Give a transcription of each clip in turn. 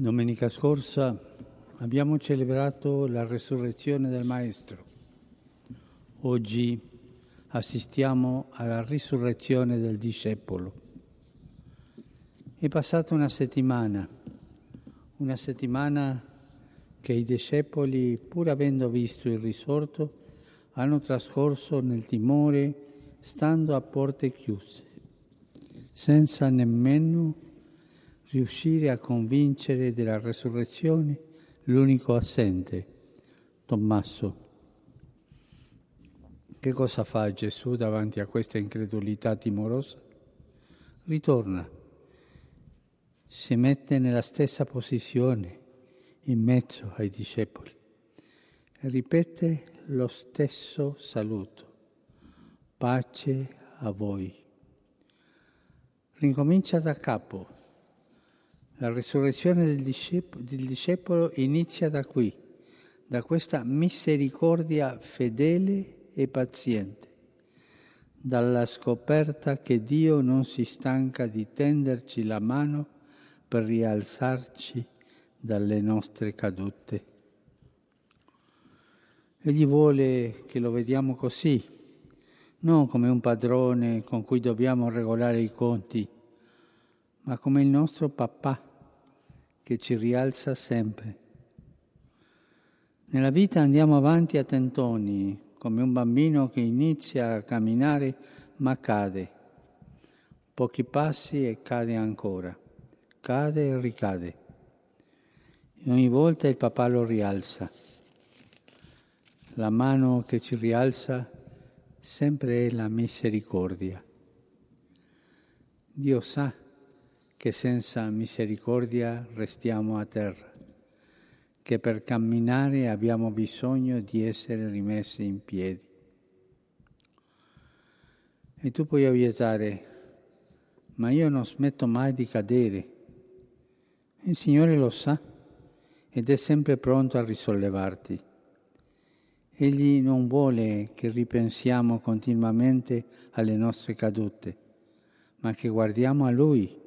Domenica scorsa abbiamo celebrato la resurrezione del Maestro. Oggi assistiamo alla risurrezione del discepolo. È passata una settimana, una settimana che i discepoli, pur avendo visto il risorto, hanno trascorso nel timore, stando a porte chiuse, senza nemmeno riuscire a convincere della resurrezione l'unico assente, Tommaso. Che cosa fa Gesù davanti a questa incredulità timorosa? Ritorna, si mette nella stessa posizione in mezzo ai discepoli e ripete lo stesso saluto. Pace a voi. Rincomincia da capo la risurrezione del discepolo, del discepolo inizia da qui, da questa misericordia fedele e paziente, dalla scoperta che Dio non si stanca di tenderci la mano per rialzarci dalle nostre cadute. Egli vuole che lo vediamo così, non come un padrone con cui dobbiamo regolare i conti, ma come il nostro papà che ci rialza sempre. Nella vita andiamo avanti a tentoni, come un bambino che inizia a camminare ma cade. Pochi passi e cade ancora. Cade e ricade. E ogni volta il papà lo rialza. La mano che ci rialza sempre è la misericordia. Dio sa che senza misericordia restiamo a terra, che per camminare abbiamo bisogno di essere rimessi in piedi. E tu puoi obiettare, ma io non smetto mai di cadere. Il Signore lo sa ed è sempre pronto a risollevarti. Egli non vuole che ripensiamo continuamente alle nostre cadute, ma che guardiamo a Lui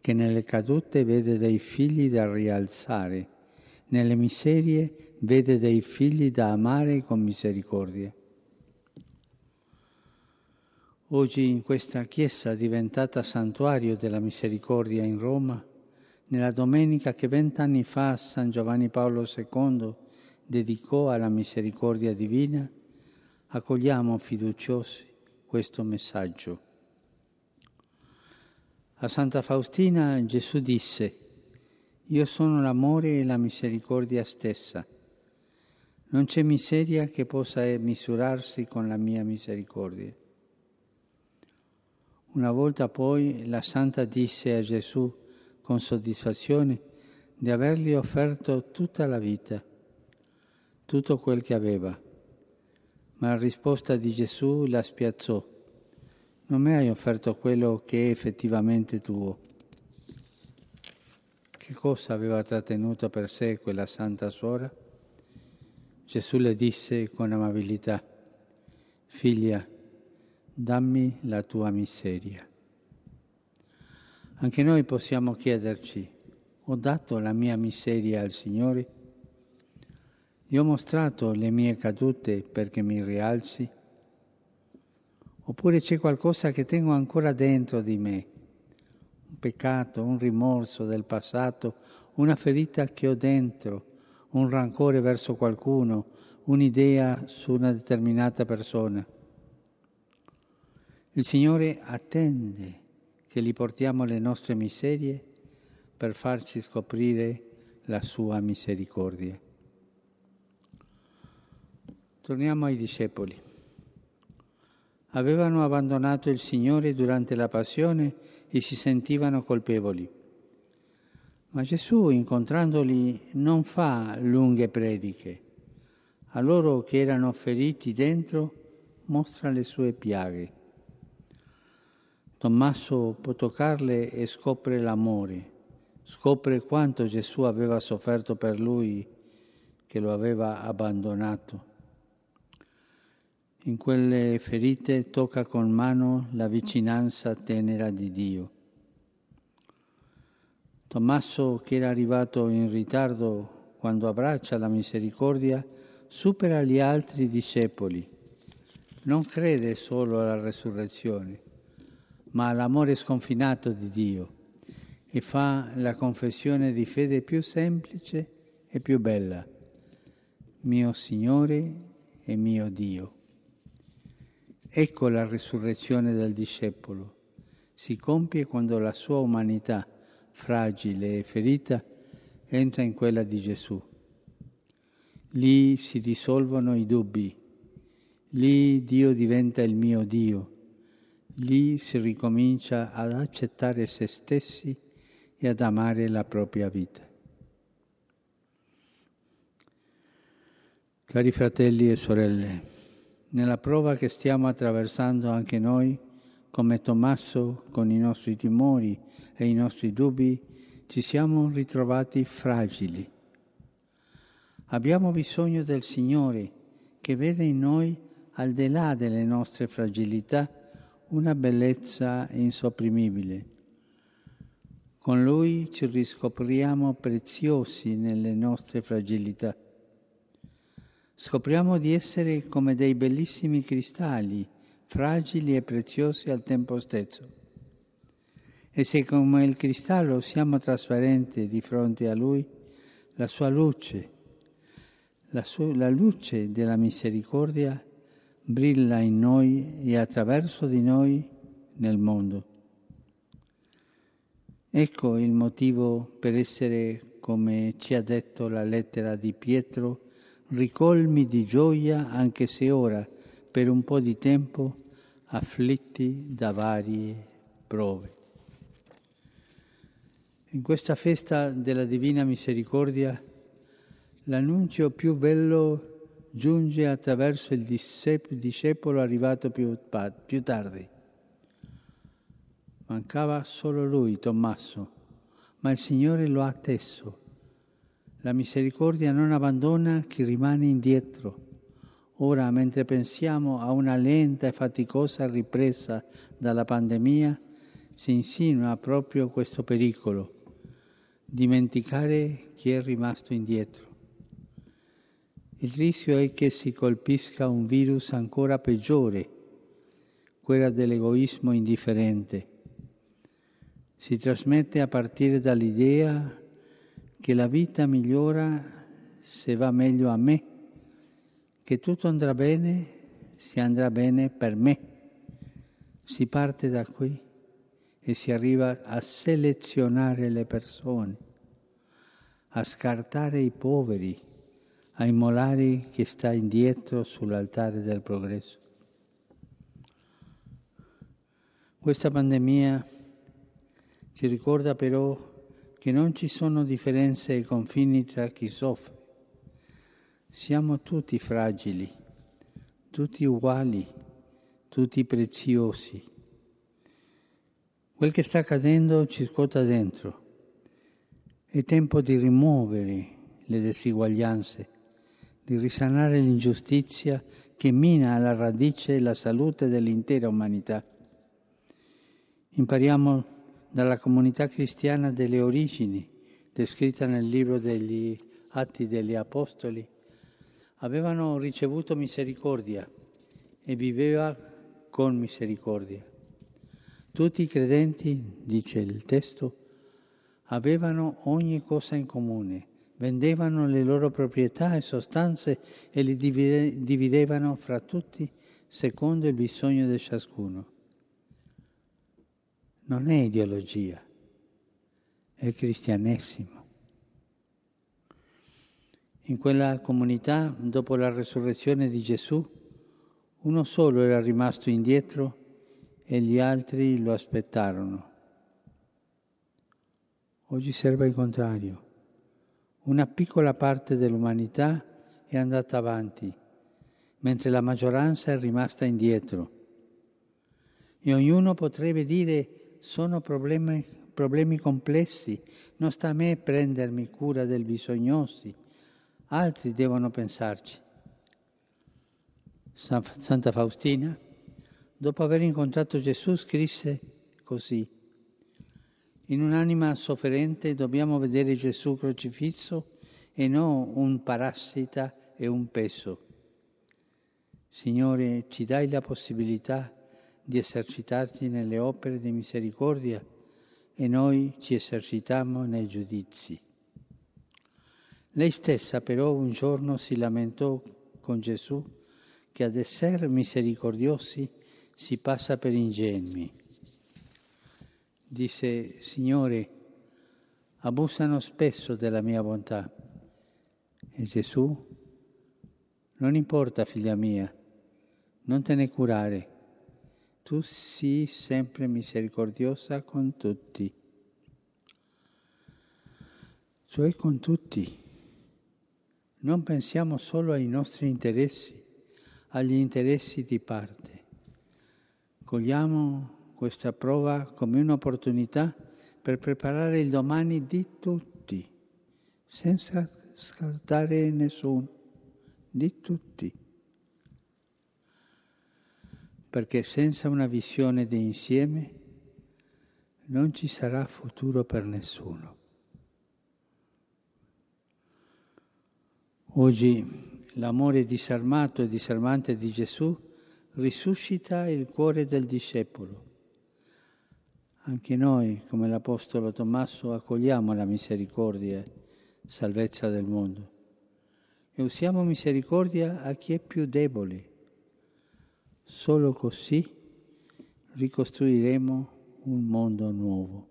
che nelle cadute vede dei figli da rialzare, nelle miserie vede dei figli da amare con misericordia. Oggi in questa chiesa diventata santuario della misericordia in Roma, nella domenica che vent'anni fa San Giovanni Paolo II dedicò alla misericordia divina, accogliamo fiduciosi questo messaggio. A Santa Faustina Gesù disse, io sono l'amore e la misericordia stessa. Non c'è miseria che possa misurarsi con la mia misericordia. Una volta poi la Santa disse a Gesù con soddisfazione di avergli offerto tutta la vita, tutto quel che aveva. Ma la risposta di Gesù la spiazzò non mi hai offerto quello che è effettivamente tuo. Che cosa aveva trattenuto per sé quella santa suora? Gesù le disse con amabilità, figlia, dammi la tua miseria. Anche noi possiamo chiederci, ho dato la mia miseria al Signore? Gli ho mostrato le mie cadute perché mi rialzi? Oppure c'è qualcosa che tengo ancora dentro di me, un peccato, un rimorso del passato, una ferita che ho dentro, un rancore verso qualcuno, un'idea su una determinata persona. Il Signore attende che gli portiamo le nostre miserie per farci scoprire la sua misericordia. Torniamo ai discepoli avevano abbandonato il Signore durante la passione e si sentivano colpevoli. Ma Gesù, incontrandoli, non fa lunghe prediche. A loro che erano feriti dentro, mostra le sue piaghe. Tommaso può toccarle e scopre l'amore, scopre quanto Gesù aveva sofferto per lui che lo aveva abbandonato in quelle ferite tocca con mano la vicinanza tenera di Dio. Tommaso, che era arrivato in ritardo quando abbraccia la misericordia, supera gli altri discepoli. Non crede solo alla resurrezione, ma all'amore sconfinato di Dio e fa la confessione di fede più semplice e più bella. Mio Signore e mio Dio. Ecco la risurrezione del discepolo. Si compie quando la sua umanità, fragile e ferita, entra in quella di Gesù. Lì si dissolvono i dubbi, lì Dio diventa il mio Dio, lì si ricomincia ad accettare se stessi e ad amare la propria vita. Cari fratelli e sorelle, nella prova che stiamo attraversando anche noi, come Tommaso, con i nostri timori e i nostri dubbi, ci siamo ritrovati fragili. Abbiamo bisogno del Signore che vede in noi, al di là delle nostre fragilità, una bellezza insopprimibile. Con Lui ci riscopriamo preziosi nelle nostre fragilità scopriamo di essere come dei bellissimi cristalli, fragili e preziosi al tempo stesso. E se come il cristallo siamo trasparenti di fronte a Lui, la sua luce, la, sua, la luce della misericordia brilla in noi e attraverso di noi nel mondo. Ecco il motivo per essere, come ci ha detto la lettera di Pietro, ricolmi di gioia anche se ora, per un po' di tempo, afflitti da varie prove. In questa festa della Divina Misericordia, l'annuncio più bello giunge attraverso il discepolo arrivato più, più tardi. Mancava solo lui, Tommaso, ma il Signore lo ha atteso la misericordia non abbandona chi rimane indietro. Ora, mentre pensiamo a una lenta e faticosa ripresa dalla pandemia, si insinua proprio questo pericolo, dimenticare chi è rimasto indietro. Il rischio è che si colpisca un virus ancora peggiore, quella dell'egoismo indifferente. Si trasmette a partire dall'idea che la vita migliora se va meglio a me, che tutto andrà bene se andrà bene per me. Si parte da qui e si arriva a selezionare le persone, a scartare i poveri, a immolare chi sta indietro sull'altare del progresso. Questa pandemia ci ricorda però che non ci sono differenze e confini tra chi soffre. Siamo tutti fragili, tutti uguali, tutti preziosi. Quel che sta accadendo ci scuota dentro. È tempo di rimuovere le diseguaglianze, di risanare l'ingiustizia che mina alla radice la salute dell'intera umanità. Impariamo dalla comunità cristiana delle origini, descritta nel libro degli Atti degli Apostoli, avevano ricevuto misericordia e viveva con misericordia. Tutti i credenti, dice il testo, avevano ogni cosa in comune, vendevano le loro proprietà e sostanze e li dividevano fra tutti secondo il bisogno di ciascuno non è ideologia, è cristianesimo. In quella comunità, dopo la resurrezione di Gesù, uno solo era rimasto indietro e gli altri lo aspettarono. Oggi serve il contrario. Una piccola parte dell'umanità è andata avanti, mentre la maggioranza è rimasta indietro. E ognuno potrebbe dire sono problemi, problemi complessi, non sta a me prendermi cura del bisognosi, altri devono pensarci. Santa Faustina, dopo aver incontrato Gesù, scrisse così, In un'anima sofferente dobbiamo vedere Gesù crocifisso e non un parassita e un peso. Signore, ci dai la possibilità di esercitarti nelle opere di misericordia e noi ci esercitiamo nei giudizi. Lei stessa però un giorno si lamentò con Gesù che ad essere misericordiosi si passa per ingenui. Disse, Signore, abusano spesso della mia bontà. E Gesù, non importa figlia mia, non te ne curare, tu sii sempre misericordiosa con tutti, cioè con tutti. Non pensiamo solo ai nostri interessi, agli interessi di parte. Cogliamo questa prova come un'opportunità per preparare il domani di tutti, senza scartare nessuno, di tutti perché senza una visione di insieme non ci sarà futuro per nessuno. Oggi l'amore disarmato e disarmante di Gesù risuscita il cuore del discepolo. Anche noi, come l'Apostolo Tommaso, accogliamo la misericordia salvezza del mondo e usiamo misericordia a chi è più debole Solo così ricostruiremo un mondo nuovo.